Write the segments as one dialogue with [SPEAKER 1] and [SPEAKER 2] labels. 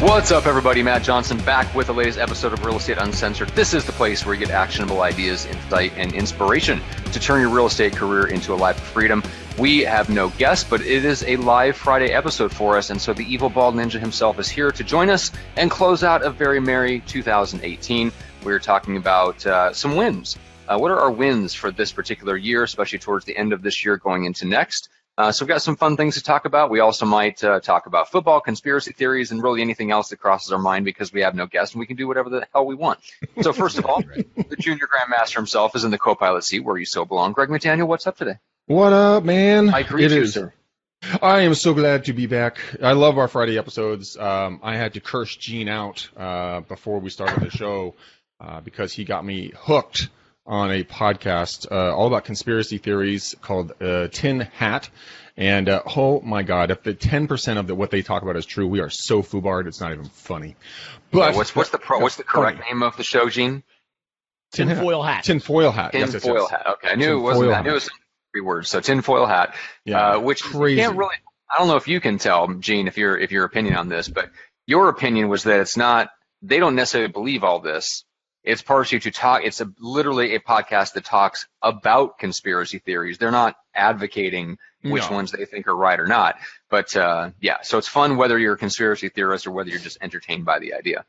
[SPEAKER 1] What's up, everybody? Matt Johnson back with the latest episode of Real Estate Uncensored. This is the place where you get actionable ideas, insight, and inspiration to turn your real estate career into a life of freedom. We have no guests, but it is a live Friday episode for us, and so the evil bald ninja himself is here to join us and close out a very merry 2018. We're talking about uh, some wins. Uh, what are our wins for this particular year, especially towards the end of this year going into next? Uh, so we've got some fun things to talk about. We also might uh, talk about football, conspiracy theories, and really anything else that crosses our mind because we have no guest and we can do whatever the hell we want. So first of all, the junior grandmaster himself is in the co-pilot seat where you so belong. Greg McDaniel, what's up today?
[SPEAKER 2] What up, man?
[SPEAKER 1] I greet
[SPEAKER 2] It
[SPEAKER 1] you,
[SPEAKER 2] is-
[SPEAKER 1] sir.
[SPEAKER 2] I am so glad to be back. I love our Friday episodes. Um, I had to curse Gene out uh, before we started the show uh, because he got me hooked on a podcast uh, all about conspiracy theories called uh, Tin Hat. And uh, oh my God, if the 10% of the, what they talk about is true, we are so foobarred, it's not even funny. But
[SPEAKER 1] Yeah, what's what's the pro, what's the correct name of the show, Gene?
[SPEAKER 2] Tin Hat.
[SPEAKER 3] Tinfoil hat.
[SPEAKER 2] Tinfoil hat.
[SPEAKER 1] Tin
[SPEAKER 2] yes, yes,
[SPEAKER 1] foil
[SPEAKER 2] yes.
[SPEAKER 1] hat. Okay, I knew it wasn't
[SPEAKER 2] Tinfoil
[SPEAKER 1] that. I knew it was three words. So tin foil hat.
[SPEAKER 2] Yeah,
[SPEAKER 1] uh, which
[SPEAKER 2] crazy.
[SPEAKER 1] can't really. I don't know if you can tell, Gene, if your if your opinion on this, but your opinion was that it's not. They don't necessarily believe all this. It's partially to talk. It's a, literally a podcast that talks about conspiracy theories. They're not advocating which
[SPEAKER 2] No.
[SPEAKER 1] ones they think are right or not. But uh, yeah, so it's fun whether you're a conspiracy theorist or whether you're just entertained by the idea.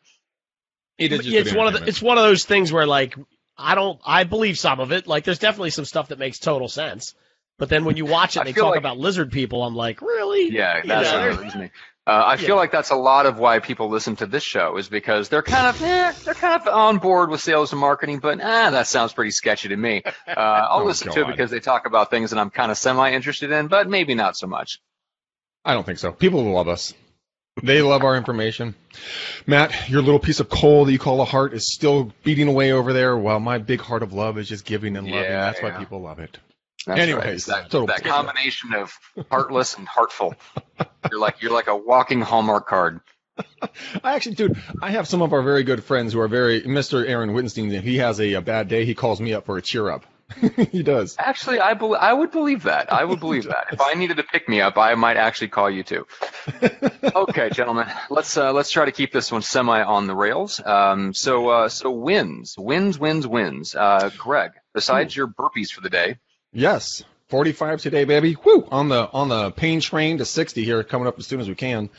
[SPEAKER 2] It is
[SPEAKER 3] it's one of the, it's one of those things where like I don't I believe some of it. Like there's definitely some stuff that makes total sense. But then when you watch it and they talk
[SPEAKER 1] like-
[SPEAKER 3] about lizard people, I'm like, really?
[SPEAKER 1] Yeah,
[SPEAKER 3] You
[SPEAKER 1] that's
[SPEAKER 3] know,
[SPEAKER 1] what reasoning. Uh, I feel
[SPEAKER 3] Yeah.
[SPEAKER 1] like that's a lot of why people listen to this show is because they're kind of eh, they're kind of on board with sales and marketing, but ah, that sounds pretty sketchy to me. Uh, I'll
[SPEAKER 2] Oh,
[SPEAKER 1] listen to it because they talk about things that I'm kind of semi interested in, but maybe not so much.
[SPEAKER 2] I don't think so. People love us. They love our information. Matt, your little piece of coal that you call a heart is still beating away over there, while my big heart of love is just giving and loving.
[SPEAKER 1] Yeah,
[SPEAKER 2] That's why people love it.
[SPEAKER 1] That's
[SPEAKER 2] Anyways,
[SPEAKER 1] right. That, that combination of heartless and heartful. You're like you're like a walking Hallmark card.
[SPEAKER 2] I actually, dude, I have some of our very good friends who are very, Mr. Aaron Wittenstein, if he has a, a bad day, he calls me up for a cheer up. he does.
[SPEAKER 1] Actually, I bel I would believe that. I would believe that. If I needed to pick me up, I might actually call you too. okay, gentlemen, let's uh, let's try to keep this one semi on the rails. Um, so uh, so wins, wins, wins, wins. Uh, Greg, besides your burpees for the day,
[SPEAKER 2] Yes. 45 today, baby. Woo! On the, on the pain train to 60 here, coming up as soon as we can.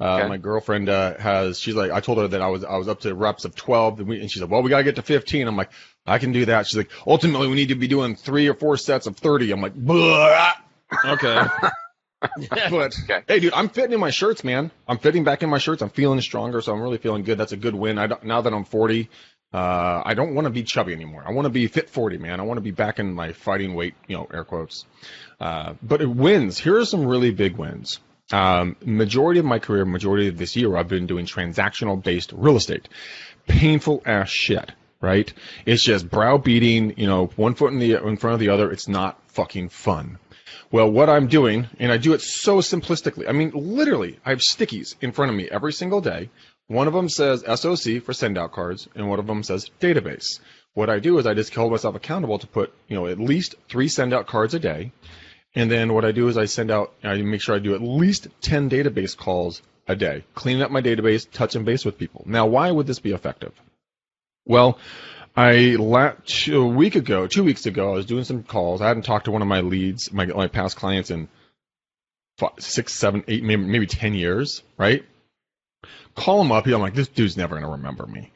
[SPEAKER 2] Uh,
[SPEAKER 1] Okay.
[SPEAKER 2] my girlfriend, uh, has, she's like, I told her that I was, I was up to reps of 12 and, we, and she's like, well, we gotta get to 15. I'm like, I can do that. She's like, ultimately we need to be doing three or four sets of 30. I'm like, "Blah." okay. but
[SPEAKER 1] Okay.
[SPEAKER 2] hey, dude, I'm fitting in my shirts, man. I'm fitting back in my shirts. I'm feeling stronger, so I'm really feeling good. That's a good win. I don't, now that I'm 40, uh, I don't want to be chubby anymore. I want to be fit 40, man. I want to be back in my fighting weight, you know, air quotes. Uh, but it wins. Here are some really big wins. Um, majority of my career, majority of this year, I've been doing transactional based real estate. Painful ass shit, right? It's just browbeating, you know, one foot in the in front of the other. It's not fucking fun. Well, what I'm doing, and I do it so simplistically. I mean, literally, I have stickies in front of me every single day. One of them says SOC for send out cards, and one of them says database. What I do is I just hold myself accountable to put, you know, at least three send out cards a day. And then what I do is I send out, I make sure I do at least 10 database calls a day, cleaning up my database, touching base with people. Now, why would this be effective? Well, I la- a week ago, two weeks ago, I was doing some calls. I hadn't talked to one of my leads, my, my past clients in five, six, seven, eight, maybe, maybe 10 years, right? Call him up. I'm like, this dude's never going to remember me.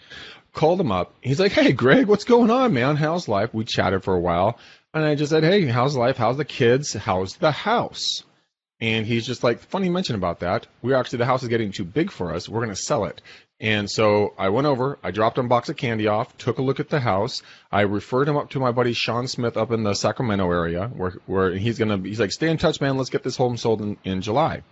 [SPEAKER 2] Called him up. He's like, hey, Greg, what's going on, man? How's life? We chatted for a while. And I just said, hey, how's life? How's the kids? How's the house? And he's just like, funny mention about that. We're actually, the house is getting too big for us. We're going to sell it. And so I went over, I dropped a box of candy off, took a look at the house. I referred him up to my buddy Sean Smith up in the Sacramento area where, where he's going to, he's like, stay in touch, man. Let's get this home sold in, in July.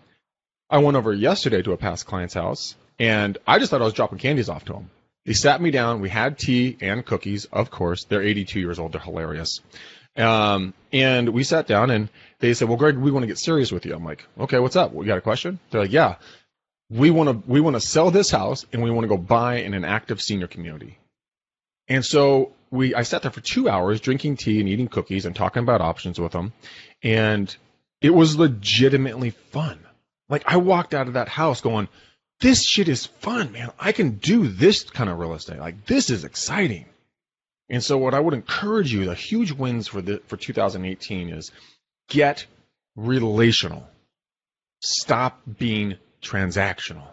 [SPEAKER 2] I went over yesterday to a past client's house and I just thought I was dropping candies off to them. They sat me down. We had tea and cookies, of course. They're 82 years old. They're hilarious. Um, and we sat down and they said, well, Greg, we want to get serious with you. I'm like, okay, what's up? We got a question? They're like, yeah, we want to, we want to sell this house and we want to go buy in an active senior community. And so we, I sat there for two hours drinking tea and eating cookies and talking about options with them. And It was legitimately fun. Like I walked out of that house going, this shit is fun, man. I can do this kind of real estate. Like this is exciting. And so what I would encourage you, the huge wins for the for 2018 is get relational. Stop being transactional.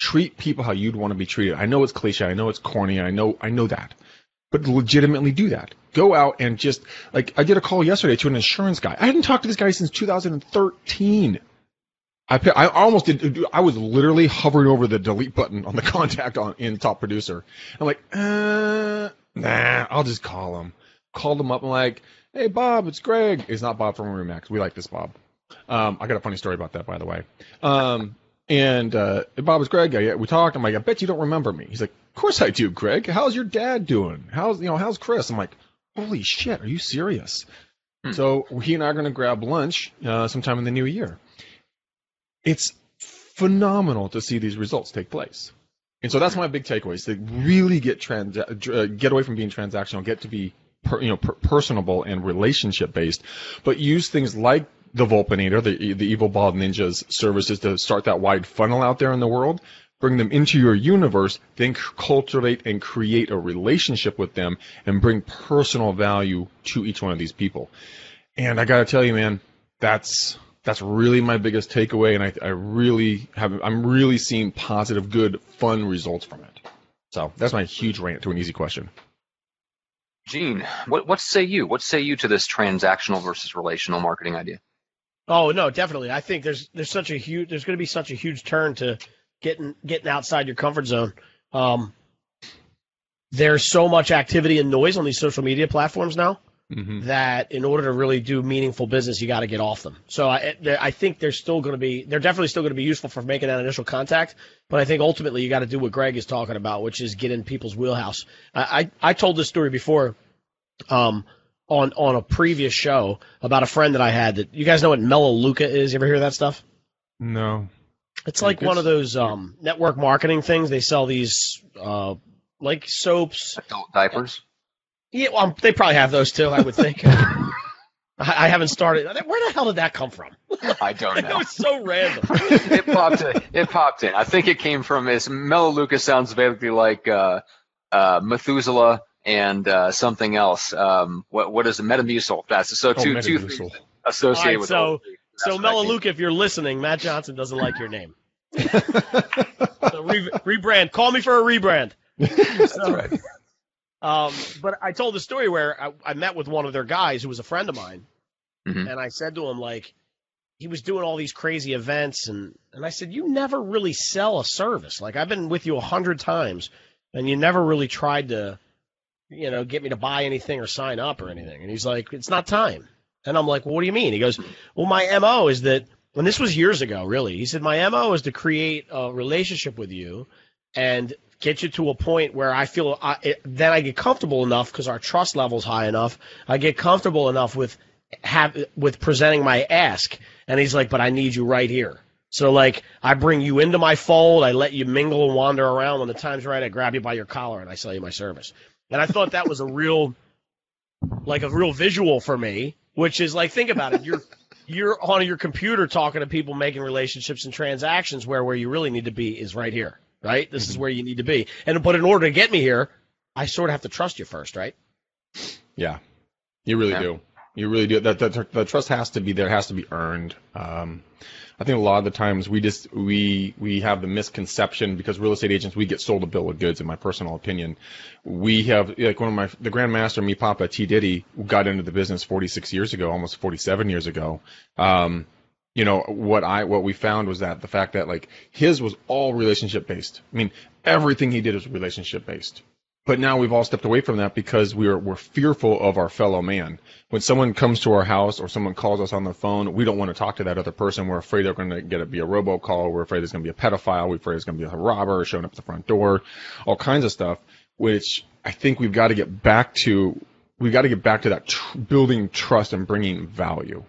[SPEAKER 2] Treat people how you'd want to be treated. I know it's cliche. I know it's corny. I know I know that. But legitimately do that. Go out and just like I did a call yesterday to an insurance guy. I hadn't talked to this guy since 2013. I, I almost did. I was literally hovering over the delete button on the contact on in Top Producer. I'm like, uh, nah, I'll just call him. Called him up. I'm like, hey Bob, it's Greg. It's not Bob from Remax. We like this Bob. Um, I got a funny story about that, by the way. Um, and uh, Bob, it's Greg. I, we talked. I'm like, I bet you don't remember me. He's like, of course I do, Greg. How's your dad doing? How's you know how's Chris? I'm like, holy shit, are you serious? Hmm. So he and I are going to grab lunch uh, sometime in the new year it's phenomenal to see these results take place. And so that's my big takeaway: is to really get trans- uh, get away from being transactional, get to be per, you know per- personable and relationship based, but use things like the Volpinator, the the Evil Bald Ninjas services to start that wide funnel out there in the world. Bring them into your universe, then cultivate and create a relationship with them, and bring personal value to each one of these people. And I got to tell you, man, that's that's really my biggest takeaway, and I, I really have I'm really seeing positive, good, fun results from it. So that's my huge rant to an easy question.
[SPEAKER 1] Gene, what what say you? What say you to this transactional versus relational marketing idea?
[SPEAKER 3] Oh no, definitely. I think there's there's such a huge there's going to be such a huge turn to getting getting outside your comfort zone. Um, there's so much activity and noise on these social media platforms now mm-hmm. that in order to really do meaningful business, you got to get off them. So I, I think they're still going to be, they're definitely still going to be useful for making that initial contact. But I think ultimately you got to do what Greg is talking about, which is get in people's wheelhouse. I, I, I told this story before, um, on, on a previous show about a friend that I had that you guys know what Melaleuca is. You ever hear that stuff?
[SPEAKER 2] No.
[SPEAKER 3] It's like one of those um, network marketing things. They sell these uh, like soaps,
[SPEAKER 1] adult diapers.
[SPEAKER 3] Yeah, well, they probably have those too. I would think. I, I haven't started. Where the hell did that come from?
[SPEAKER 1] I don't know.
[SPEAKER 3] it was so random.
[SPEAKER 1] it popped. In, it popped in. I think it came from. Is Melaleuca sounds vaguely like uh, uh, Methuselah and uh, something else. Um, what what is it? Metamucil. That's so two oh, two things associated right, with.
[SPEAKER 3] So so Melaleuca, if you're listening, Matt Johnson doesn't like your name. so re- rebrand. Call me for a rebrand.
[SPEAKER 1] That's so, right.
[SPEAKER 3] Um, but I told the story where I, I, met with one of their guys who was a friend of mine, mm-hmm. and I said to him like, he was doing all these crazy events, and and I said, you never really sell a service. Like I've been with you a hundred times, and you never really tried to, you know, get me to buy anything or sign up or anything. And he's like, it's not time. And I'm like, well, what do you mean? He goes, well, my mo is that. And this was years ago, really. He said, my MO is to create a relationship with you and get you to a point where I feel I, then I get comfortable enough because our trust level's high enough. I get comfortable enough with have with presenting my ask, and he's like, "But I need you right here." So like, I bring you into my fold. I let you mingle and wander around. When the time's right, I grab you by your collar and I sell you my service. And I thought that was a real, like a real visual for me. Which is like, think about it. You're you're on your computer talking to people, making relationships and transactions, where where you really need to be is right here right? This mm-hmm. is where you need to be. And but in order to get me here, I sort of have to trust you first, right?
[SPEAKER 2] Yeah, you really yeah. do. You really do. That the, the trust has to be there. Has to be earned. Um, I think a lot of the times we just we we have the misconception because real estate agents we get sold a bill of goods. In my personal opinion, we have like one of my the grandmaster me Papa T Diddy got into the business 46 years ago, almost 47 years ago. Um, you know what I what we found was that the fact that like his was all relationship based. I mean, everything he did was relationship based. But now we've all stepped away from that because we're we're fearful of our fellow man. When someone comes to our house or someone calls us on the phone, we don't want to talk to that other person. We're afraid they're going to get it be a robocall. We're afraid there's going to be a pedophile. We're afraid there's going to be a robber showing up at the front door, all kinds of stuff. Which I think we've got to get back to. We've got to get back to that tr- building trust and bringing value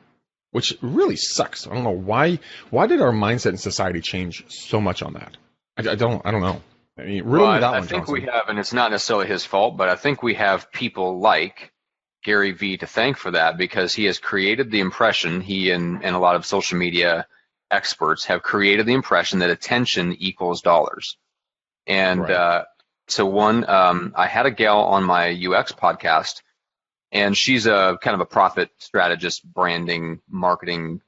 [SPEAKER 2] which really sucks. I don't know why. Why did our mindset in society change so much on that? I, I don't. I don't know. I mean,
[SPEAKER 1] really, well, I, I think Johnson. we have, and it's not necessarily his fault, but I think we have people like Gary Vee to thank for that because he has created the impression, he and, and a lot of social media experts have created the impression that attention equals dollars. And right. uh, so one, um, I had a gal on my UX podcast, and she's a kind of a profit strategist, branding, marketing,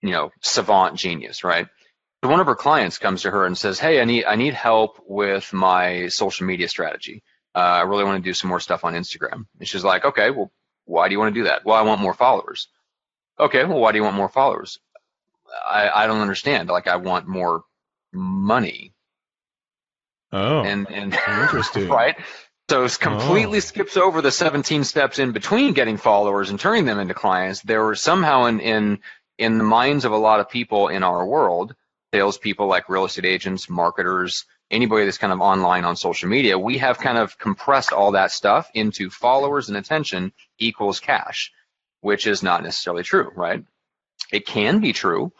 [SPEAKER 1] you know, savant genius, right? So one of her clients comes to her and says, "Hey, I need I need help with my social media strategy. Uh, I really want to do some more stuff on Instagram." And she's like, "Okay, well, why do you want to do that?" "Well, I want more followers." "Okay, well, why do you want more followers?" "I I don't understand. Like, I want more money."
[SPEAKER 2] Oh,
[SPEAKER 1] and and
[SPEAKER 2] interesting,
[SPEAKER 1] right? So it completely oh. skips over the 17 steps in between getting followers and turning them into clients. There were somehow in in in the minds of a lot of people in our world, salespeople like real estate agents, marketers, anybody that's kind of online on social media, we have kind of compressed all that stuff into followers and attention equals cash, which is not necessarily true, right? It can be true.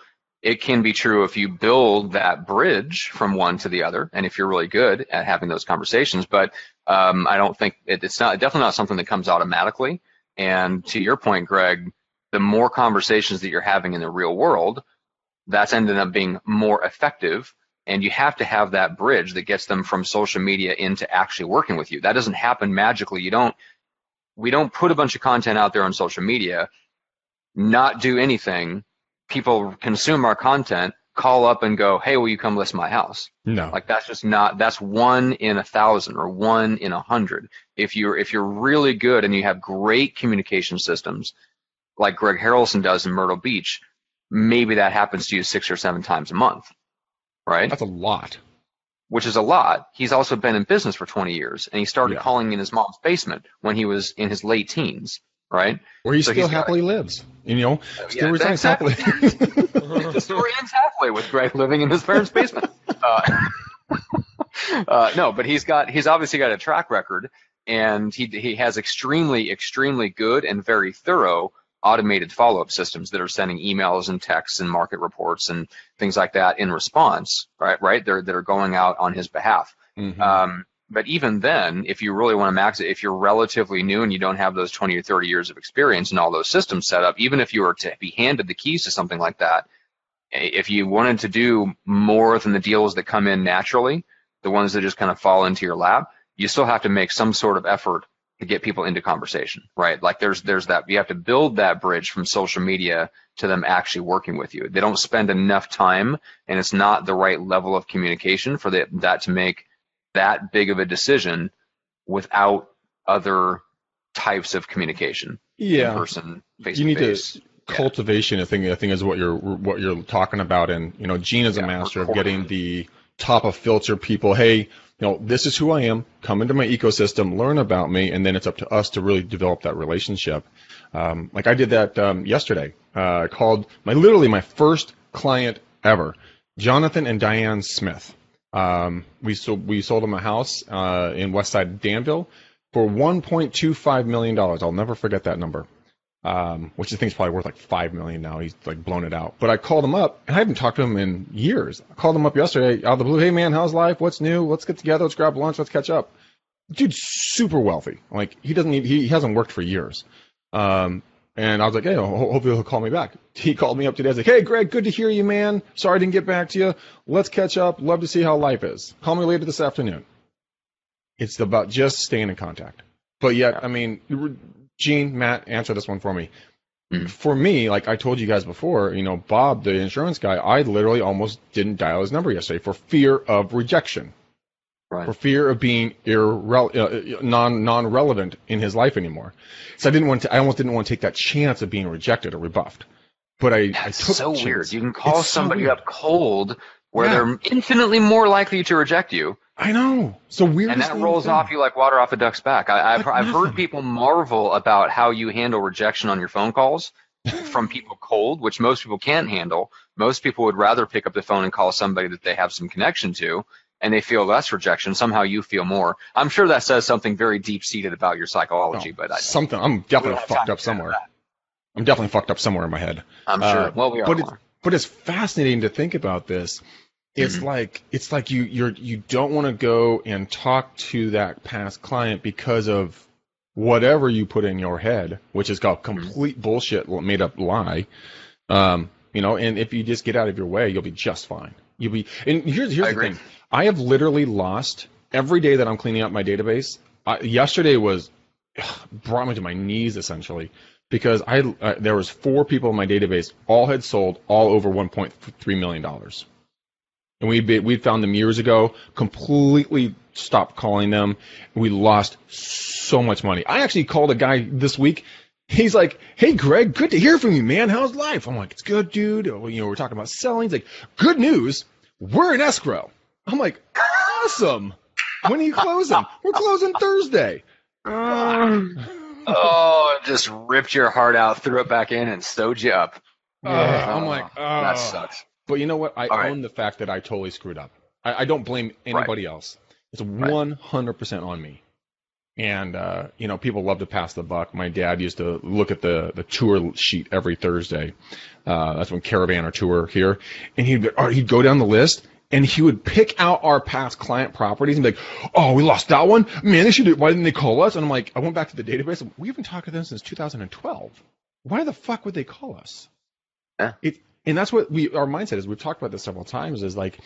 [SPEAKER 1] It can be true if you build that bridge from one to the other, and if you're really good at having those conversations. But um, I don't think it, it's not definitely not something that comes automatically. And to your point, Greg, the more conversations that you're having in the real world, that's ended up being more effective. And you have to have that bridge that gets them from social media into actually working with you. That doesn't happen magically. You don't, we don't put a bunch of content out there on social media, not do anything. People consume our content, call up and go, hey, will you come list my house?
[SPEAKER 2] No.
[SPEAKER 1] Like that's just not that's one in a thousand or one in a hundred. If you're if you're really good and you have great communication systems, like Greg Harrelson does in Myrtle Beach, maybe that happens to you six or seven times a month. Right?
[SPEAKER 2] That's a lot.
[SPEAKER 1] Which is a lot. He's also been in business for 20 years and he started yeah. calling in his mom's basement when he was in his late teens right?
[SPEAKER 2] Where he so still happily got, lives. You know,
[SPEAKER 1] still yeah, happily. the story ends halfway with Greg living in his parents' basement. Uh, uh, no, but he's got he's obviously got a track record, and he he has extremely extremely good and very thorough automated follow-up systems that are sending emails and texts and market reports and things like that in response, right? Right, they're that are going out on his behalf. Mm-hmm. Um, but even then, if you really want to max it, if you're relatively new and you don't have those 20 or 30 years of experience and all those systems set up, even if you were to be handed the keys to something like that, if you wanted to do more than the deals that come in naturally, the ones that just kind of fall into your lap, you still have to make some sort of effort to get people into conversation, right? Like there's there's that you have to build that bridge from social media to them actually working with you. They don't spend enough time, and it's not the right level of communication for the, that to make that big of a decision without other types of communication.
[SPEAKER 2] Yeah,
[SPEAKER 1] person face
[SPEAKER 2] you need
[SPEAKER 1] face.
[SPEAKER 2] to cultivation. I think I think is what you're what you're talking about, and you know, Gene is yeah, a master of getting the top of filter people. Hey, you know, this is who I am. Come into my ecosystem, learn about me, and then it's up to us to really develop that relationship. Um, like I did that um, yesterday. Uh, called my literally my first client ever, Jonathan and Diane Smith. Um, we sold we sold him a house uh, in Westside Danville for 1.25 million dollars. I'll never forget that number. Um, which I think is probably worth like five million now. He's like blown it out. But I called him up, and I haven't talked to him in years. I called him up yesterday out of the blue. Hey man, how's life? What's new? Let's get together. Let's grab lunch. Let's catch up. Dude's super wealthy. Like he doesn't need, he, hasn't worked for years. Um, and I was like, hey, hopefully he'll call me back. He called me up today. I was like, hey, Greg, good to hear you, man. Sorry I didn't get back to you. Let's catch up. Love to see how life is. Call me later this afternoon. It's about just staying in contact. But yet, I mean, Gene, Matt, answer this one for me. Mm. For me, like I told you guys before, you know, Bob, the insurance guy, I literally almost didn't dial his number yesterday for fear of rejection right. for fear of being irre- uh, non non relevant in his life anymore. So I didn't want to. I almost didn't want to take that chance of being rejected or rebuffed. But I,
[SPEAKER 1] That's
[SPEAKER 2] I took
[SPEAKER 1] so weird. You can call it's somebody so up cold where yeah. they're infinitely more likely to reject you.
[SPEAKER 2] I know. So weird.
[SPEAKER 1] And that rolls thing. off you like water off a duck's back. I, have I've heard people marvel about how you handle rejection on your phone calls from people cold, which most people can't handle. Most people would rather pick up the phone and call somebody that they have some connection to and they feel less rejection, somehow you feel more. I'm sure that says something very deep seated about your psychology, no, but I,
[SPEAKER 2] something I'm definitely fucked up somewhere. I'm definitely fucked up somewhere in my head.
[SPEAKER 1] I'm sure. Uh, well, we are.
[SPEAKER 2] But, but it's fascinating to think about this. It's mm-hmm. like it's like you you're you don't want to go and talk to that past client because of whatever you put in your head, which is called complete bullshit, made up lie. Um, you know, and if you just get out of your way, you'll be just fine. You'll be. And here's here's the thing. I have literally lost every day that I'm cleaning up my database. Yesterday was brought me to my knees essentially because I uh, there was four people in my database, all had sold all over 1.3 million dollars, and we we found them years ago, completely stopped calling them. We lost so much money. I actually called a guy this week. He's like, "Hey, Greg, good to hear from you, man. How's life?" I'm like, "It's good, dude." You know, we're talking about selling. He's like, "Good news, we're in escrow." I'm like, "Awesome." When are you closing? We're closing Thursday.
[SPEAKER 1] Uh, oh, just ripped your heart out, threw it back in, and sewed you up.
[SPEAKER 2] Yeah, I'm like,
[SPEAKER 1] oh, that sucks.
[SPEAKER 2] But you know what? I All own right. the fact that I totally screwed up. I, I don't blame anybody right. else. It's 100% on me. And uh, you know, people love to pass the buck. My dad used to look at the the tour sheet every Thursday. Uh, that's when Caravan or tour here, and he'd he'd go down the list and he would pick out our past client properties and be like, "Oh, we lost that one. Man, they should. Why didn't they call us?" And I'm like, I went back to the database. We haven't talked to them since 2012. Why the fuck would they call us? It, and that's what we our mindset is. We've talked about this several times. Is like,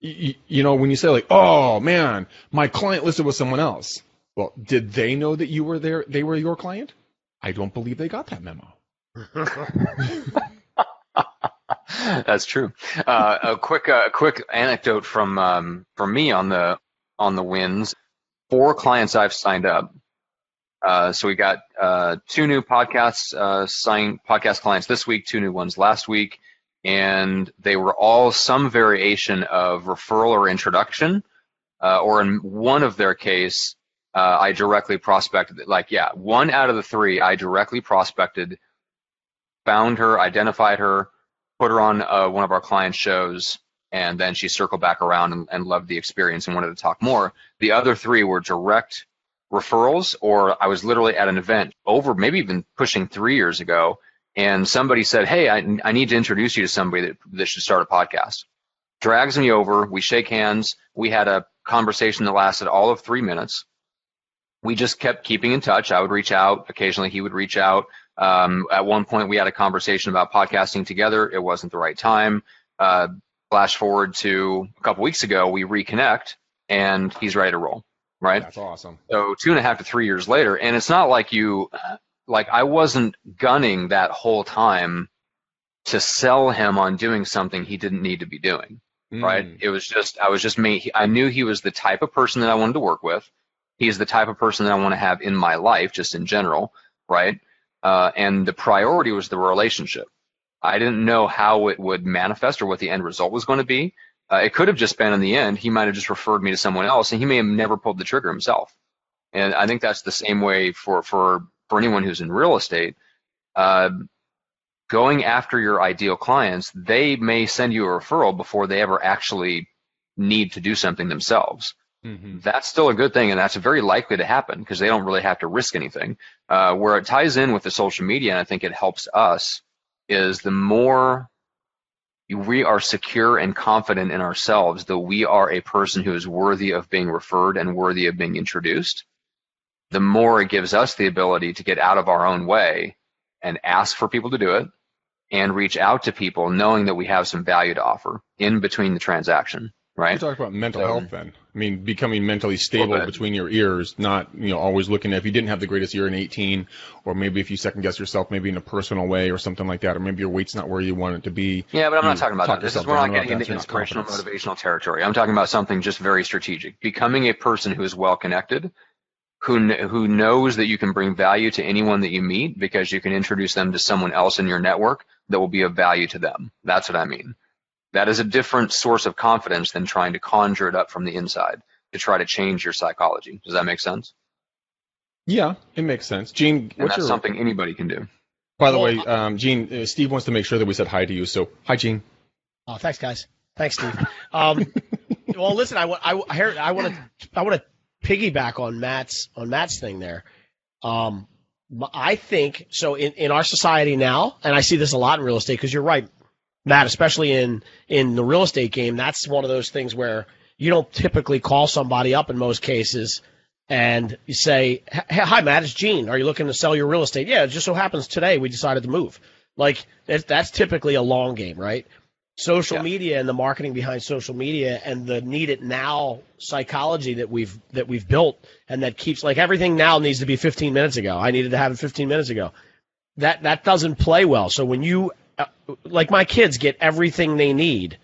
[SPEAKER 2] you, you know, when you say like, "Oh man, my client listed with someone else." Well, did they know that you were there? They were your client. I don't believe they got that memo.
[SPEAKER 1] That's true. Uh, a quick, uh, quick anecdote from um, from me on the on the wins. Four clients I've signed up. Uh, so we got uh, two new podcasts uh, signed podcast clients this week, two new ones last week, and they were all some variation of referral or introduction, uh, or in one of their case, I directly prospected. Like, yeah, one out of the three, I directly prospected, found her, identified her, put her on uh, one of our client shows, and then she circled back around and, and loved the experience and wanted to talk more. The other three were direct referrals, or I was literally at an event over maybe even pushing three years ago, and somebody said, "Hey, I, I need to introduce you to somebody that, that should start a podcast." Drags me over. We shake hands. We had a conversation that lasted all of three minutes. We just kept keeping in touch. I would reach out. Occasionally, he would reach out. Um, at one point, we had a conversation about podcasting together. It wasn't the right time. Uh, flash forward to a couple weeks ago, we reconnect, and he's ready to roll. Right.
[SPEAKER 2] That's awesome.
[SPEAKER 1] So two and a half to three years later, and it's not like you, like I wasn't gunning that whole time to sell him on doing something he didn't need to be doing. Mm. Right. It was just I was just me. I knew he was the type of person that I wanted to work with. He's the type of person that I want to have in my life, just in general. Right uh, and the priority was the relationship. I didn't know how it would manifest or what the end result was going to be. Uh, it could have just been in the end, he might have just referred me to someone else, and he may have never pulled the trigger himself. And I think that's the same way for for for anyone who's in real estate. Uh, going after your ideal clients, they may send you a referral before they ever actually need to do something themselves. Mm-hmm. That's still a good thing, and that's very likely to happen because they don't really have to risk anything. Uh, where it ties in with the social media, and I think it helps us, is the more we are secure and confident in ourselves that we are a person who is worthy of being referred and worthy of being introduced, the more it gives us the ability to get out of our own way and ask for people to do it and reach out to people knowing that we have some value to offer in between the transaction right?
[SPEAKER 2] You talk about mental so, health then. I mean, becoming mentally stable between your ears, not, you know, always looking at if you didn't have the greatest year in 18, or maybe if you second guess yourself maybe in a personal way or something like that, or maybe your weight's not where you want it to be.
[SPEAKER 1] Yeah, but I'm not talking about that. This is we're not getting into inspirational, motivational territory. I'm talking about something just very strategic. Becoming a person who is well connected, who who knows that you can bring value to anyone that you meet because you can introduce them to someone else in your network that will be of value to them. That's what I mean. That is a different source of confidence than trying to conjure it up from the inside to try to change your psychology. Does that make sense?
[SPEAKER 2] Yeah, it makes sense. Gene,
[SPEAKER 1] and that's your... something anybody can do.
[SPEAKER 2] By the well, way, um, Gene, uh, Steve wants to make sure that we said hi to you. So, hi, Gene.
[SPEAKER 3] Oh, thanks, guys. Thanks, Steve. Um, well, listen, I want, I, I want to, I want to piggyback on Matt's, on Matt's thing there. Um, I think so in, in our society now, and I see this a lot in real estate because you're right. Matt, especially in in the real estate game, that's one of those things where you don't typically call somebody up in most cases and you say, "Hi, Matt, it's Gene. Are you looking to sell your real estate?" Yeah, it just so happens today we decided to move. Like that's typically a long game, right? Social yeah. media and the marketing behind social media and the need it now psychology that we've that we've built and that keeps like everything now needs to be 15 minutes ago. I needed to have it 15 minutes ago. That that doesn't play well. So when you uh, like my kids get everything they need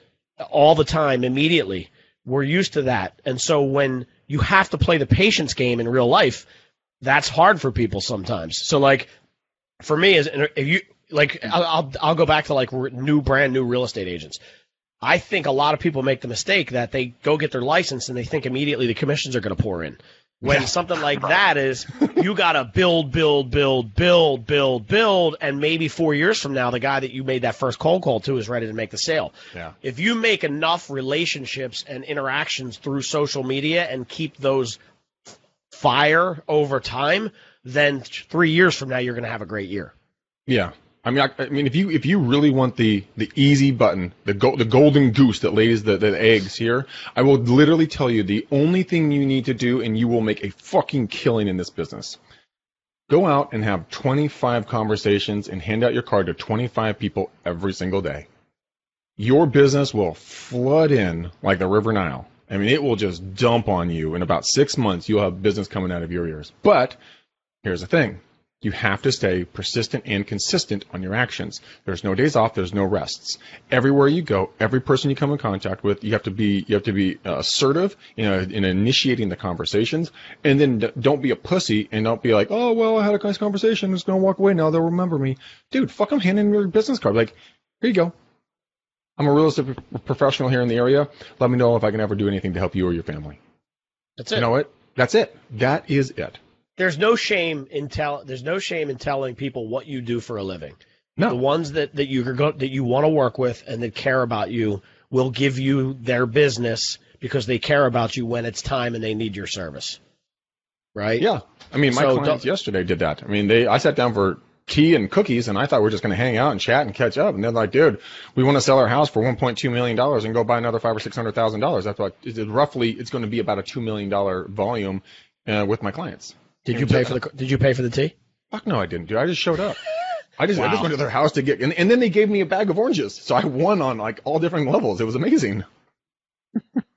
[SPEAKER 3] all the time immediately. We're used to that. And so when you have to play the patience game in real life, that's hard for people sometimes. So like for me, is if you like, I'll I'll go back to like new brand new real estate agents. I think a lot of people make the mistake that they go get their license and they think immediately the commissions are going to pour in. When yeah. something like that is, you got to build, build, build, build, build, build, and maybe four years from now, the guy that you made that first cold call to is ready to make the sale.
[SPEAKER 2] Yeah.
[SPEAKER 3] If you make enough relationships and interactions through social media and keep those fire over time, then three years from now, you're going to have a great year.
[SPEAKER 2] Yeah. I mean, I, I, mean, if you if you really want the the easy button, the go, the golden goose that lays the, the eggs here, I will literally tell you the only thing you need to do, and you will make a fucking killing in this business. Go out and have 25 conversations and hand out your card to 25 people every single day. Your business will flood in like the River Nile. I mean, it will just dump on you. In about six months, you'll have business coming out of your ears. But here's the thing you have to stay persistent and consistent on your actions. There's no days off. There's no rests. Everywhere you go, every person you come in contact with, you have to be you have to be uh, assertive in, in initiating the conversations, and then don't be a pussy and don't be like, oh well, I had a nice conversation. I'm just gonna walk away now. They'll remember me, dude. Fuck them, hand in your business card. Like, here you go. I'm a real estate professional here in the area. Let me know if I can ever do anything to help you or your family.
[SPEAKER 3] That's it.
[SPEAKER 2] You know what? That's it. That is it
[SPEAKER 3] there's no shame in tell there's no shame in telling people what you do for a living.
[SPEAKER 2] No.
[SPEAKER 3] The ones that that you go, that you want to work with and that care about you will give you their business because they care about you when it's time and they need your service. Right?
[SPEAKER 2] Yeah. I mean, my so clients yesterday did that. I mean, they I sat down for tea and cookies and I thought we are just going to hang out and chat and catch up and they're like, dude, we want to sell our house for 1.2 million dollars and go buy another 5 or 600 thousand dollars. That's like roughly it's going to be about a 2 million dollar volume uh, with my clients.
[SPEAKER 3] Did you pay for the Did you pay for the tea?
[SPEAKER 2] Fuck no, I didn't, dude. I just showed up. I just wow. I just went to their house to get, and, and then they gave me a bag of oranges, so I won on like all different levels. It was amazing.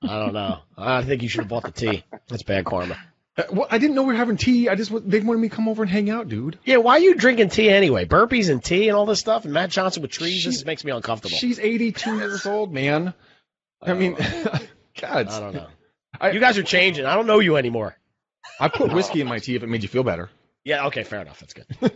[SPEAKER 3] I don't know. I think you should have bought the tea. That's bad karma.
[SPEAKER 2] Uh, well, I didn't know we were having tea. I just they wanted me to come over and hang out, dude.
[SPEAKER 3] Yeah, why are you drinking tea anyway? Burpees and tea and all this stuff, and Matt Johnson with trees. She, this makes me uncomfortable.
[SPEAKER 2] She's 82 years old, man. I, I mean, God.
[SPEAKER 3] I don't know. I, you guys are changing. I don't know you anymore.
[SPEAKER 2] I put whiskey in my tea if it made you feel better.
[SPEAKER 3] Yeah, okay, fair enough. That's good.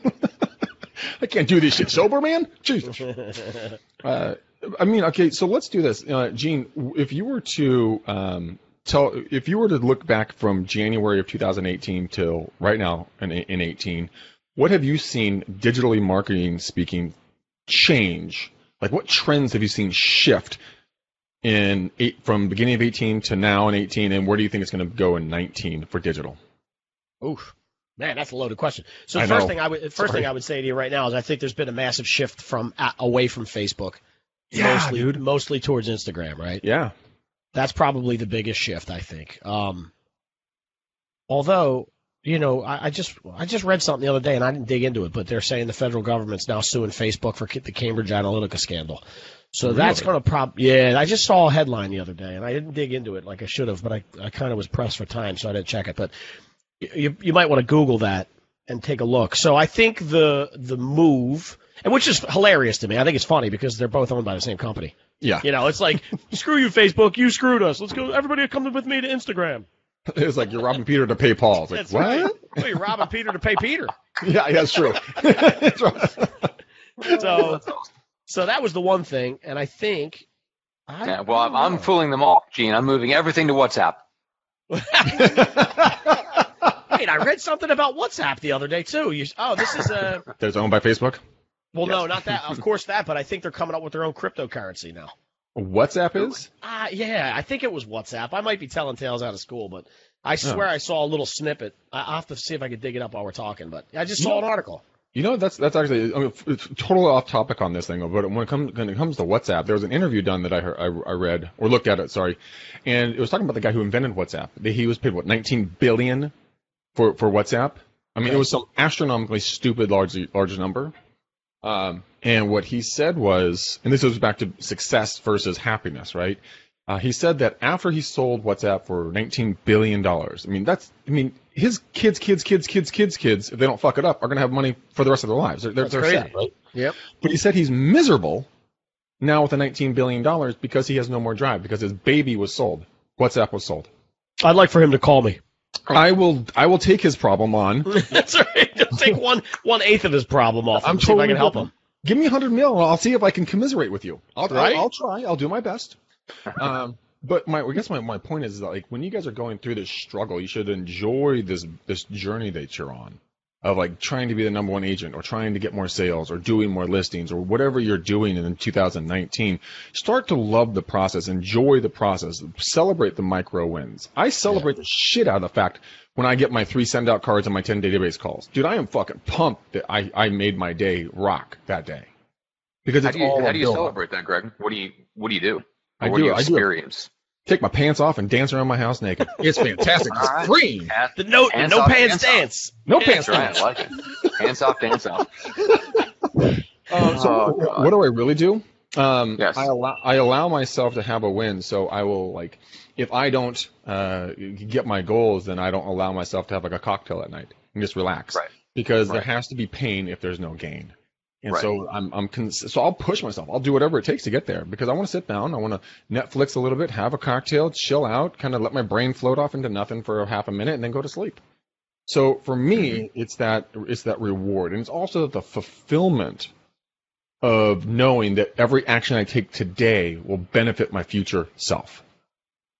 [SPEAKER 2] I can't do this shit sober, man. Jesus. Uh, I mean, okay, so let's do this. Uh, Gene, if you were to um, tell, if you were to look back from January of 2018 till right now in, in 18, what have you seen digitally marketing speaking change? Like, what trends have you seen shift in eight, from beginning of 18 to now in 18, and where do you think it's going to go in 19 for digital?
[SPEAKER 3] Oof. Man, that's a loaded question. So the first thing I would first Sorry. thing I would say to you right now is I think there's been a massive shift from uh, away from Facebook,
[SPEAKER 2] yeah,
[SPEAKER 3] mostly
[SPEAKER 2] dude.
[SPEAKER 3] mostly towards Instagram, right?
[SPEAKER 2] Yeah,
[SPEAKER 3] that's probably the biggest shift I think. Um, although you know, I, I, just I just read something the other day and I didn't dig into it, but they're saying the federal government's now suing Facebook for the Cambridge Analytica scandal. So really? that's going to prop. Yeah, I just saw a headline the other day and I didn't dig into it like I should have, but I I kind of was pressed for time, so I didn't check it. But you you might want to Google that and take a look. So I think the the move, and which is hilarious to me. I think it's funny because they're both owned by the same company.
[SPEAKER 2] Yeah.
[SPEAKER 3] You know, it's like screw you, Facebook. You screwed us. Let's go. Everybody come with me to Instagram.
[SPEAKER 2] It's like you're robbing Peter to pay Paul. It's like that's what? Right.
[SPEAKER 3] Well, you're robbing Peter to pay Peter.
[SPEAKER 2] Yeah, yeah, that's true.
[SPEAKER 3] so, so that was the one thing, and I think.
[SPEAKER 1] I, yeah, well, I'm, I'm, fooling them all, Gene. I'm moving everything to WhatsApp.
[SPEAKER 3] Wait, I read something about WhatsApp the other day too. You, oh, this is a.
[SPEAKER 2] That's owned by Facebook.
[SPEAKER 3] Well, yes. no, not that. Of course that, but I think they're coming up with their own cryptocurrency now.
[SPEAKER 2] WhatsApp is?
[SPEAKER 3] Uh, yeah, I think it was WhatsApp. I might be telling tales out of school, but I swear oh. I saw a little snippet. I, will have to see if I can dig it up while we're talking, but I just saw an article.
[SPEAKER 2] You know, that's that's actually I mean, it's totally off topic on this thing, but when it comes when it comes to WhatsApp, there was an interview done that I heard, I, I read or looked at it, sorry, and it was talking about the guy who invented WhatsApp. He was paid what 19 billion for for WhatsApp. I mean, it was some astronomically stupid large large number. Um, and what he said was, and this goes back to success versus happiness, right? Uh, he said that after he sold WhatsApp for 19 billion dollars, I mean that's, I mean his kids, kids, kids, kids, kids, kids, if they don't fuck it up, are going to have money for the rest of their lives. They're, they're, they're sad, right?
[SPEAKER 3] Yep.
[SPEAKER 2] But he said he's miserable now with the 19 billion dollars because he has no more drive because his baby was sold. WhatsApp was sold.
[SPEAKER 3] I'd like for him to call me.
[SPEAKER 2] I will. I will take his problem on.
[SPEAKER 3] That's right. Just take one one eighth of his problem off. I'm see totally if I can help him.
[SPEAKER 2] Give me hundred mil, and I'll see if I can commiserate with you. I'll, right? I'll, I'll try. I'll do my best. Um, but my, I guess my, my point is that like when you guys are going through this struggle, you should enjoy this this journey that you're on of like trying to be the number one agent or trying to get more sales or doing more listings or whatever you're doing in 2019 start to love the process. Enjoy the process. Celebrate the micro wins. I celebrate yeah. the shit out of the fact when i get my three send out cards and my 10 database calls. Dude i am fucking pumped that i, I made my day rock that day.
[SPEAKER 1] Because it's how do you, how do you celebrate that greg? What do you what do you do I what do, do you experience
[SPEAKER 2] take my pants off and dance around my house naked. It's fantastic. It's free.
[SPEAKER 3] The no hands no pants dance. dance.
[SPEAKER 2] No pants
[SPEAKER 1] dance. I like it. Hands off, dance off.
[SPEAKER 2] Um, so oh, what do I really do? Um, yes. I allow I allow myself to have a win. So I will like if I don't uh, get my goals, then I don't allow myself to have like a cocktail at night and just relax.
[SPEAKER 1] Right.
[SPEAKER 2] Because
[SPEAKER 1] right.
[SPEAKER 2] there has to be pain if there's no gain. And right. so I'm, I'm cons- so I'll push myself. I'll do whatever it takes to get there because I want to sit down. I want to Netflix a little bit, have a cocktail, chill out, kind of let my brain float off into nothing for a half a minute, and then go to sleep. So for me, mm-hmm. it's that it's that reward, and it's also the fulfillment of knowing that every action I take today will benefit my future self.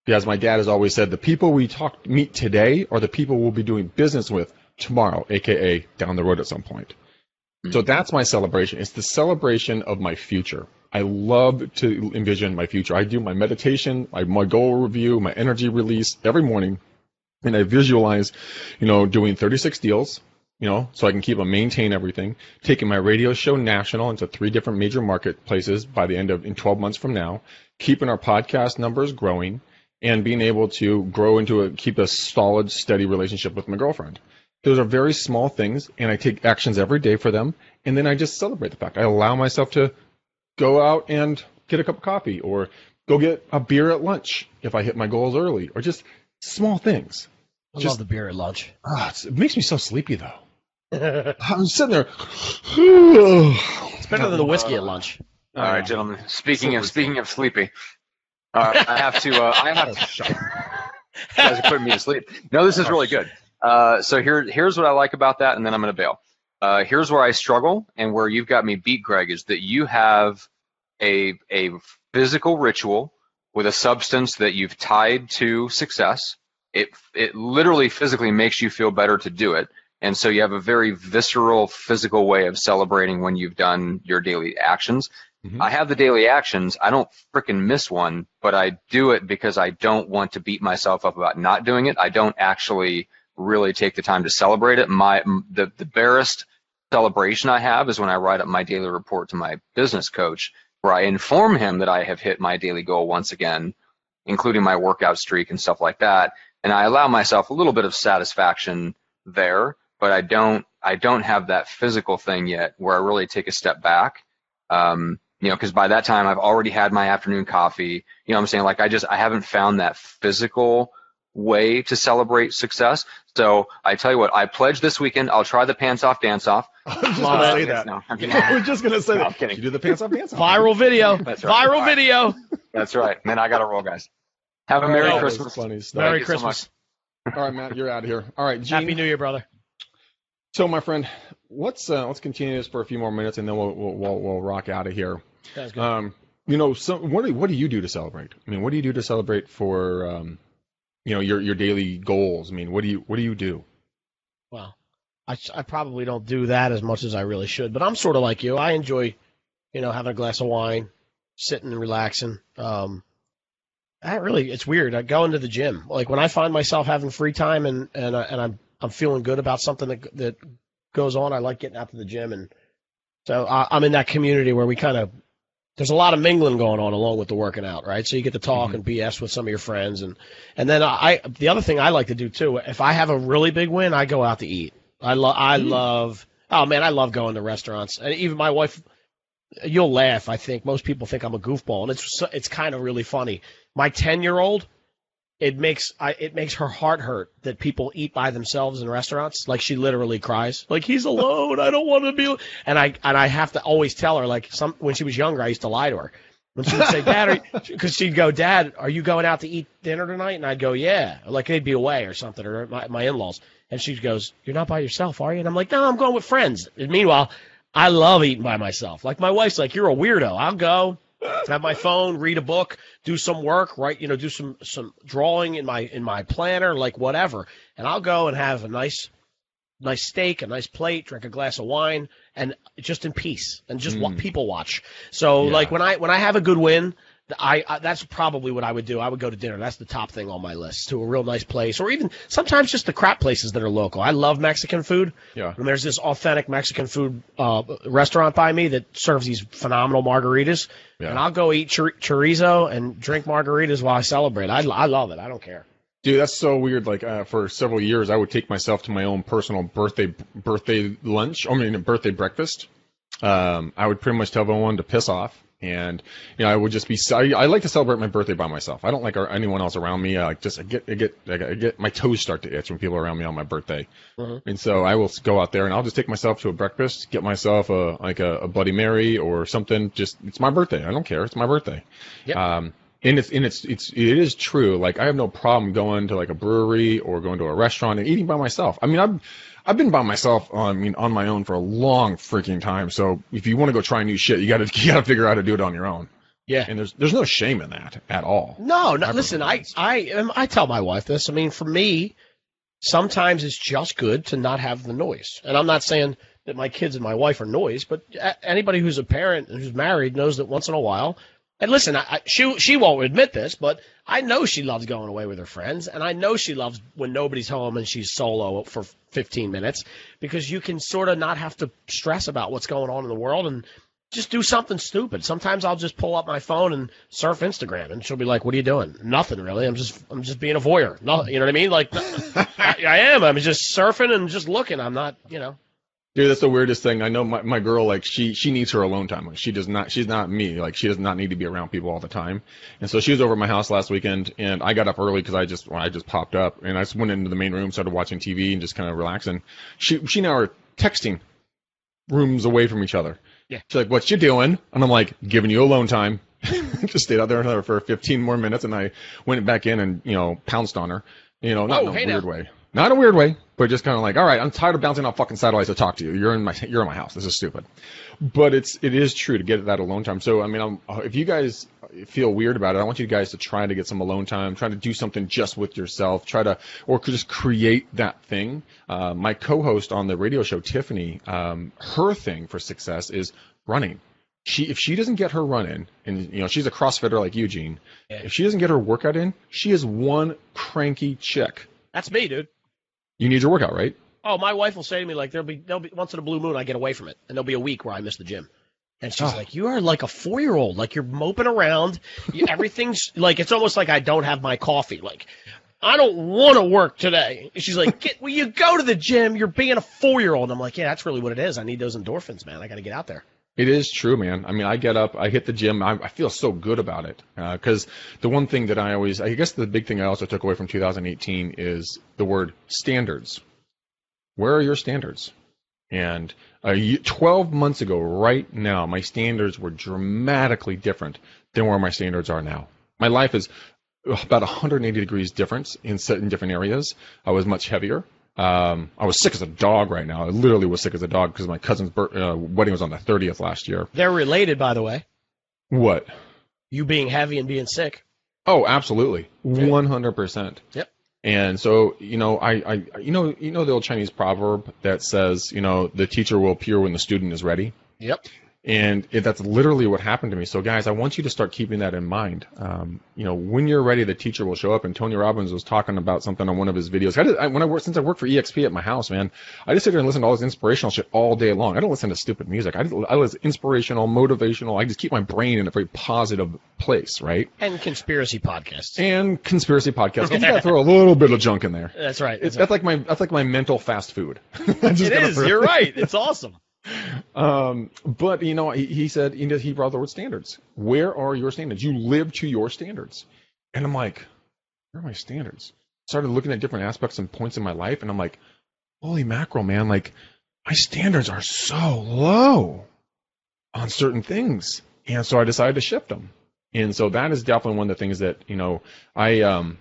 [SPEAKER 2] Because my dad has always said, the people we talk meet today are the people we'll be doing business with tomorrow, aka down the road at some point. So mm. that's my celebration. It's the celebration of my future. I love to envision my future. I do my meditation, my, my goal review, my energy release every morning, and I visualize, you know, doing 36 deals, you know, so I can keep and maintain everything, taking my radio show national into three different major marketplaces by the end of in 12 months from now, keeping our podcast numbers growing, and being able to grow into a keep a solid, steady relationship with my girlfriend. Those are very small things, and I take actions every day for them, and then I just celebrate the fact. I allow myself to go out and get a cup of coffee, or go get a beer at lunch if I hit my goals early, or just small things.
[SPEAKER 3] I
[SPEAKER 2] just,
[SPEAKER 3] love the beer at lunch.
[SPEAKER 2] Oh, it makes me so sleepy though. I'm sitting there.
[SPEAKER 3] it's better than the whiskey at lunch.
[SPEAKER 1] All right, gentlemen. Speaking of speaking of sleepy, uh, I have to. Uh, I have to. you guys are putting me to sleep. No, this is really good. Uh, so here, here's what I like about that, and then I'm going to bail. Uh, here's where I struggle, and where you've got me beat, Greg, is that you have a a physical ritual with a substance that you've tied to success. It it literally physically makes you feel better to do it, and so you have a very visceral physical way of celebrating when you've done your daily actions. Mm-hmm. I have the daily actions. I don't freaking miss one, but I do it because I don't want to beat myself up about not doing it. I don't actually really take the time to celebrate it. My the the barest celebration I have is when I write up my daily report to my business coach, where I inform him that I have hit my daily goal once again, including my workout streak and stuff like that. And I allow myself a little bit of satisfaction there, but I don't I don't have that physical thing yet where I really take a step back. Um, you know, because by that time I've already had my afternoon coffee. You know I'm saying? Like I just I haven't found that physical way to celebrate success. So I tell you what, I pledge this weekend I'll try the pants off dance off.
[SPEAKER 2] I was just gonna say that. No, I'm kidding. I was just gonna say no, that. I'm kidding. You do the pants off dance off.
[SPEAKER 3] Viral video. That's right. Viral right. video.
[SPEAKER 1] That's right. And then I gotta roll, guys. Have a Merry Christmas.
[SPEAKER 2] Funny
[SPEAKER 3] stuff. Merry Christmas.
[SPEAKER 2] So All right, Matt, you're out of here. All right, Gene.
[SPEAKER 3] Happy New Year, brother.
[SPEAKER 2] So, my friend, let's uh, let's continue this for a few more minutes, and then we'll we'll, we'll, we'll rock out of here.
[SPEAKER 3] That's good. Um,
[SPEAKER 2] you know, so what do what do you do to celebrate? I mean, what do you do to celebrate for um, you know your your daily goals? I mean, what do you what do you do?
[SPEAKER 3] Well, I, I probably don't do that as much as I really should, but I'm sort of like you. I enjoy, you know, having a glass of wine, sitting and relaxing. Um, I really, it's weird. I go into the gym. Like when I find myself having free time and and and I'm I'm feeling good about something that that goes on. I like getting out to the gym, and so I, I'm in that community where we kind of there's a lot of mingling going on along with the working out, right? So you get to talk mm-hmm. and BS with some of your friends, and and then I the other thing I like to do too. If I have a really big win, I go out to eat. I love I mm. love oh man, I love going to restaurants, and even my wife. You'll laugh. I think most people think I'm a goofball, and it's it's kind of really funny. My ten year old it makes I, it makes her heart hurt that people eat by themselves in restaurants. Like she literally cries, like he's alone. I don't want to be. And I and I have to always tell her like some when she was younger, I used to lie to her when she would say, "Dad," because she'd go, "Dad, are you going out to eat dinner tonight?" And I'd go, "Yeah," like they'd be away or something, or my, my in-laws. And she goes, "You're not by yourself, are you?" And I'm like, "No, I'm going with friends." And meanwhile, I love eating by myself. Like my wife's like, "You're a weirdo." I'll go have my phone, read a book, do some work, right? You know, do some some drawing in my in my planner, like whatever, and I'll go and have a nice nice steak, a nice plate, drink a glass of wine, and just in peace and just mm. people watch. So yeah. like when I when I have a good win, I, I, that's probably what I would do. I would go to dinner. That's the top thing on my list to a real nice place, or even sometimes just the crap places that are local. I love Mexican food.
[SPEAKER 2] Yeah.
[SPEAKER 3] And there's this authentic Mexican food uh, restaurant by me that serves these phenomenal margaritas. Yeah. And I'll go eat chor- chorizo and drink margaritas while I celebrate. I, I love it. I don't care.
[SPEAKER 2] Dude, that's so weird. Like uh, for several years, I would take myself to my own personal birthday birthday lunch. I mean, birthday breakfast. Um, I would pretty much tell everyone to piss off and you know I would just be I, I like to celebrate my birthday by myself. I don't like anyone else around me. I just I get I get I get my toes start to itch when people are around me on my birthday, mm-hmm. and so I will go out there and I'll just take myself to a breakfast, get myself a like a, a Bloody Mary or something. Just it's my birthday. I don't care. It's my birthday.
[SPEAKER 3] Yep.
[SPEAKER 2] Um, and it's and it's it's it is true. Like I have no problem going to like a brewery or going to a restaurant and eating by myself. I mean I'm I've been by myself. I mean, on my own for a long freaking time. So if you want to go try new shit, you got to you got to figure out how to do it on your own.
[SPEAKER 3] Yeah,
[SPEAKER 2] and there's there's no shame in that at all.
[SPEAKER 3] No, no. I listen, I I um, I tell my wife this. I mean, for me, sometimes it's just good to not have the noise. And I'm not saying that my kids and my wife are noise, but anybody who's a parent and who's married knows that once in a while and listen, I, she she won't admit this, but I know she loves going away with her friends, and I know she loves when nobody's home and she's solo for 15 minutes because you can sort of not have to stress about what's going on in the world and just do something stupid. Sometimes I'll just pull up my phone and surf Instagram, and she'll be like, "What are you doing?" Nothing really. I'm just I'm just being a voyeur. No, you know what I mean? Like I, I am. I'm just surfing and just looking. I'm not, you know.
[SPEAKER 2] Dude, that's the weirdest thing. I know my, my girl, like, she, she needs her alone time. Like, she does not, she's not me. Like, she does not need to be around people all the time. And so she was over at my house last weekend and I got up early because I just, well, I just popped up and I just went into the main room, started watching TV and just kind of relaxing. She, she and I are texting rooms away from each other.
[SPEAKER 3] Yeah.
[SPEAKER 2] She's like, what you doing? And I'm like, giving you alone time. just stayed out there for 15 more minutes and I went back in and, you know, pounced on her. You know, not oh, in a hey weird now. way. Not in a weird way, but just kind of like, all right, I'm tired of bouncing off fucking satellites to talk to you. You're in my, you're in my house. This is stupid. But it's, it is true to get that alone time. So, I mean, I'm, if you guys feel weird about it, I want you guys to try to get some alone time, try to do something just with yourself, try to, or just create that thing. Uh, my co-host on the radio show, Tiffany, um, her thing for success is running she if she doesn't get her run in, and you know she's a CrossFitter like Eugene, yeah. if she doesn't get her workout in, she is one cranky chick.
[SPEAKER 3] That's me, dude.
[SPEAKER 2] You need your workout, right?
[SPEAKER 3] Oh, my wife will say to me like, "There'll be, there'll be once in a blue moon, I get away from it, and there'll be a week where I miss the gym." And she's oh. like, "You are like a four year old. Like you're moping around. You, everything's like it's almost like I don't have my coffee. Like I don't want to work today." she's like, Get, "Well, you go to the gym. You're being a four year old." I'm like, "Yeah, that's really what it is. I need those endorphins, man. I got to get out there."
[SPEAKER 2] It is true, man. I mean, I get up, I hit the gym, I, I feel so good about it. Because uh, the one thing that I always, I guess the big thing I also took away from 2018 is the word standards. Where are your standards? And uh, 12 months ago, right now, my standards were dramatically different than where my standards are now. My life is about 180 degrees difference in certain different areas. I was much heavier. Um, I was sick as a dog right now. I literally was sick as a dog because my cousin's uh, wedding was on the 30th last year.
[SPEAKER 3] They're related, by the way.
[SPEAKER 2] What?
[SPEAKER 3] You being heavy and being sick.
[SPEAKER 2] Oh, absolutely, 100%.
[SPEAKER 3] Yep.
[SPEAKER 2] And so, you know, I, I, you know, you know the old Chinese proverb that says, you know, the teacher will appear when the student is ready.
[SPEAKER 3] Yep.
[SPEAKER 2] And it, that's literally what happened to me. So, guys, I want you to start keeping that in mind. Um, you know, when you're ready, the teacher will show up. And Tony Robbins was talking about something on one of his videos. I did, I, when I work, since I work for EXP at my house, man, I just sit there and listen to all this inspirational shit all day long. I don't listen to stupid music. I, just, I listen inspirational, motivational. I just keep my brain in a very positive place, right?
[SPEAKER 3] And conspiracy podcasts.
[SPEAKER 2] And conspiracy podcasts. You gotta throw a little bit of junk in there.
[SPEAKER 3] That's right.
[SPEAKER 2] That's, it's, that's like my that's like my mental fast food.
[SPEAKER 3] it is. You're right. It's awesome.
[SPEAKER 2] Um, but you know, he, he said he, he brought the word standards. Where are your standards? You live to your standards, and I'm like, where are my standards? Started looking at different aspects and points in my life, and I'm like, holy mackerel, man! Like my standards are so low on certain things, and so I decided to shift them. And so that is definitely one of the things that you know I um,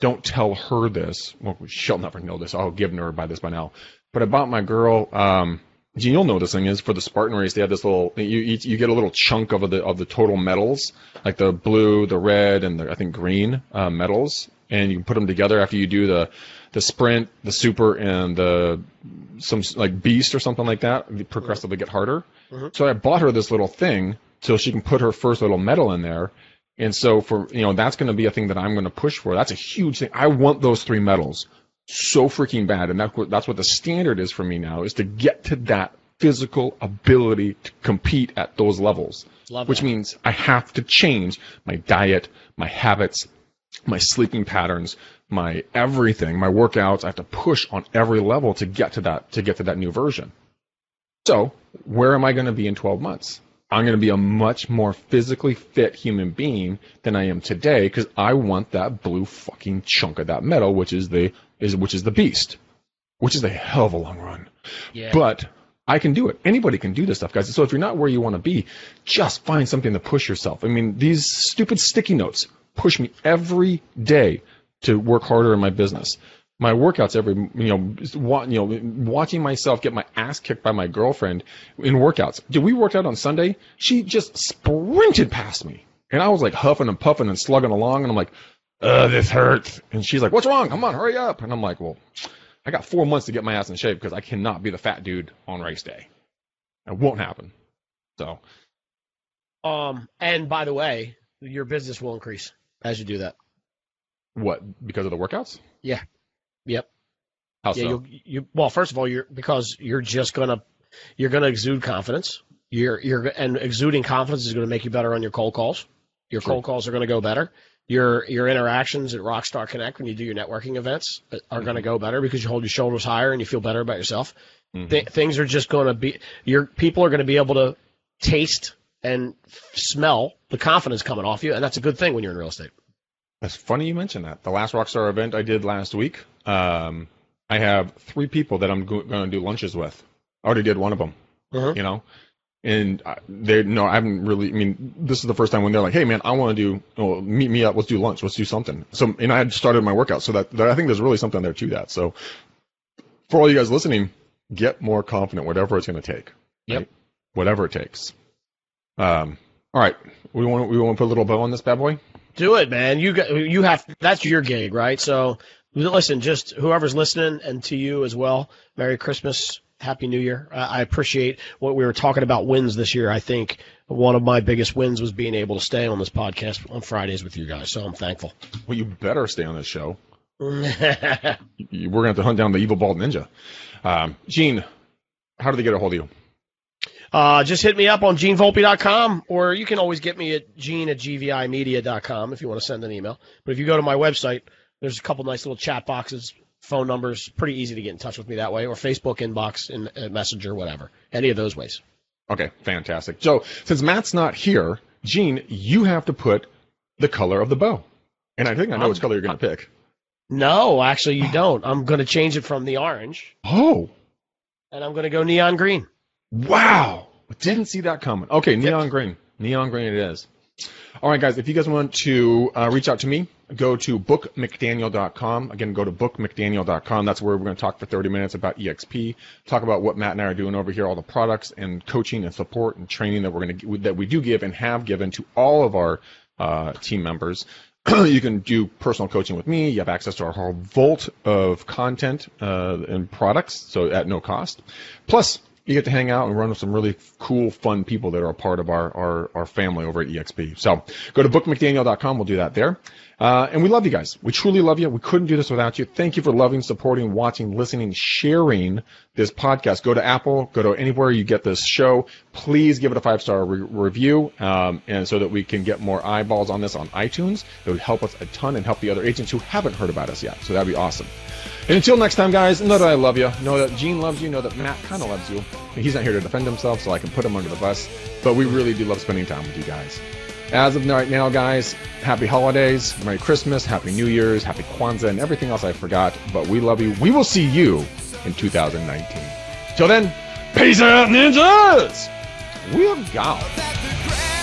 [SPEAKER 2] don't tell her this. Well, she'll never know this. I'll give her by this by now. But about my girl. Um, you'll this thing is for the Spartan race they have this little you you get a little chunk of the of the total medals like the blue, the red, and the I think green uh, medals, and you put them together after you do the the sprint, the super, and the some like beast or something like that. Progressively get harder. Mm-hmm. So I bought her this little thing so she can put her first little medal in there. And so for you know that's going to be a thing that I'm going to push for. That's a huge thing. I want those three medals so freaking bad, and that's what that's what the standard is for me now is to get to that physical ability to compete at those levels.
[SPEAKER 3] Love
[SPEAKER 2] which
[SPEAKER 3] that.
[SPEAKER 2] means I have to change my diet, my habits, my sleeping patterns, my everything, my workouts. I have to push on every level to get to that to get to that new version. So, where am I going to be in 12 months? I'm going to be a much more physically fit human being than I am today because I want that blue fucking chunk of that medal, which is the is which is the beast, which is a hell of a long run.
[SPEAKER 3] Yeah.
[SPEAKER 2] But I can do it. Anybody can do this stuff, guys. So if you're not where you want to be, just find something to push yourself. I mean, these stupid sticky notes push me every day to work harder in my business my workouts every you know you know watching myself get my ass kicked by my girlfriend in workouts. Did we work out on Sunday? She just sprinted past me, and I was like huffing and puffing and slugging along, and I'm like, "Uh, this hurts." And she's like, "What's wrong? Come on, hurry up!" And I'm like, "Well, I got four months to get my ass in shape because I cannot be the fat dude on race day. It won't happen." So,
[SPEAKER 3] um, and by the way, your business will increase as you do that.
[SPEAKER 2] What? Because of the workouts?
[SPEAKER 3] Yeah. Yep.
[SPEAKER 2] How
[SPEAKER 3] yeah,
[SPEAKER 2] so?
[SPEAKER 3] You, you well, first of all, you're because you're just gonna you're gonna exude confidence. You're you're and exuding confidence is going to make you better on your cold calls. Your
[SPEAKER 2] Sure.
[SPEAKER 3] cold calls are going to go better. Your your interactions at Rockstar Connect when you do your networking events are going to go better because you hold your shoulders higher and you feel better about yourself.
[SPEAKER 2] Mhm.
[SPEAKER 3] Th- things are just going to be your people are going to be able to taste and smell the confidence coming off you, and that's a good thing when you're in real estate.
[SPEAKER 2] That's funny you mentioned that. The last Rockstar event I did last week, um, I have three people that I'm go- going to do lunches with. I already did one of them,
[SPEAKER 3] Mhm.
[SPEAKER 2] you know, and they no, I haven't really. I mean, this is the first time when they're like, "Hey, man, I want to do, well, meet me up. Let's do lunch. Let's do something." So, and I had started my workout, so that, that I think there's really something there to that. So, for all you guys listening, get more confident, whatever it's going to take.
[SPEAKER 3] Yep.
[SPEAKER 2] Whatever it takes. Um. All right. We want we want to put a little bow on this bad boy.
[SPEAKER 3] Do it, man. You got you have that's your gig, right? So listen, just whoever's listening, and to you as well. Merry Christmas, Happy New Year. I I appreciate what we were talking about wins this year. I think one of my biggest wins was being able to stay on this podcast on Fridays with you guys. So I'm thankful.
[SPEAKER 2] Well, you better stay on this show.
[SPEAKER 3] uh,
[SPEAKER 2] We're going to have to hunt down the evil bald ninja. Um, Gene, how do they get a hold of you?
[SPEAKER 3] Uh, just hit me up on genevolpe.com, or you can always get me at gene at gvimedia.com if you want to send an email. But if you go to my website, there's a couple nice little chat boxes, phone numbers, pretty easy to get in touch with me that way, or Facebook inbox in uh, Messenger, whatever. Any of those ways.
[SPEAKER 2] Okay, fantastic. So, since Matt's not here, Gene, you have to put the color of the bow. And I think I know
[SPEAKER 3] Um,
[SPEAKER 2] which color you're going to pick.
[SPEAKER 3] No, actually, you don't. I'm going to change it from the orange,
[SPEAKER 2] Oh,
[SPEAKER 3] and I'm going to go neon green.
[SPEAKER 2] wow. Didn't see that coming. Okay, neon green. Neon green it is. All right, guys, if you guys want to uh, reach out to me, go to bookmcdaniel.com. Again, go to bookmcdaniel.com. That's where we're going to talk for 30 minutes about EXP, talk about what Matt and I are doing over here, all the products and coaching and support and training that we're going to that we do give and have given to all of our uh, team members. you can do personal coaching with me. You have access to our whole vault of content uh, and products, so at no cost. Plus, you get to hang out and run with some really cool, fun people that are a part of our, our, our family over at EXP. So go to bookmcdaniel.com. We'll do that there. Uh, and we love you guys. We truly love you. We couldn't do this without you. Thank you for loving, supporting, watching, listening, sharing this podcast. Go to Apple, go to anywhere you get this show. Please give it a five star re- review, um, and so that we can get more eyeballs on this on iTunes. It would help us a ton and help the other agents who haven't heard about us yet. So that'd be awesome. And until next time, guys, know that I love you. Know that Gene loves you. Know that Matt kind of loves you. He's not here to defend himself, so I can put him under the bus. But we really do love spending time with you guys. As of right now, guys, happy holidays, Merry Christmas, Happy New Year's, Happy Kwanzaa, and everything else I forgot. But we love you. We will see you in 2019. Till then, peace out, ninjas! We have gone.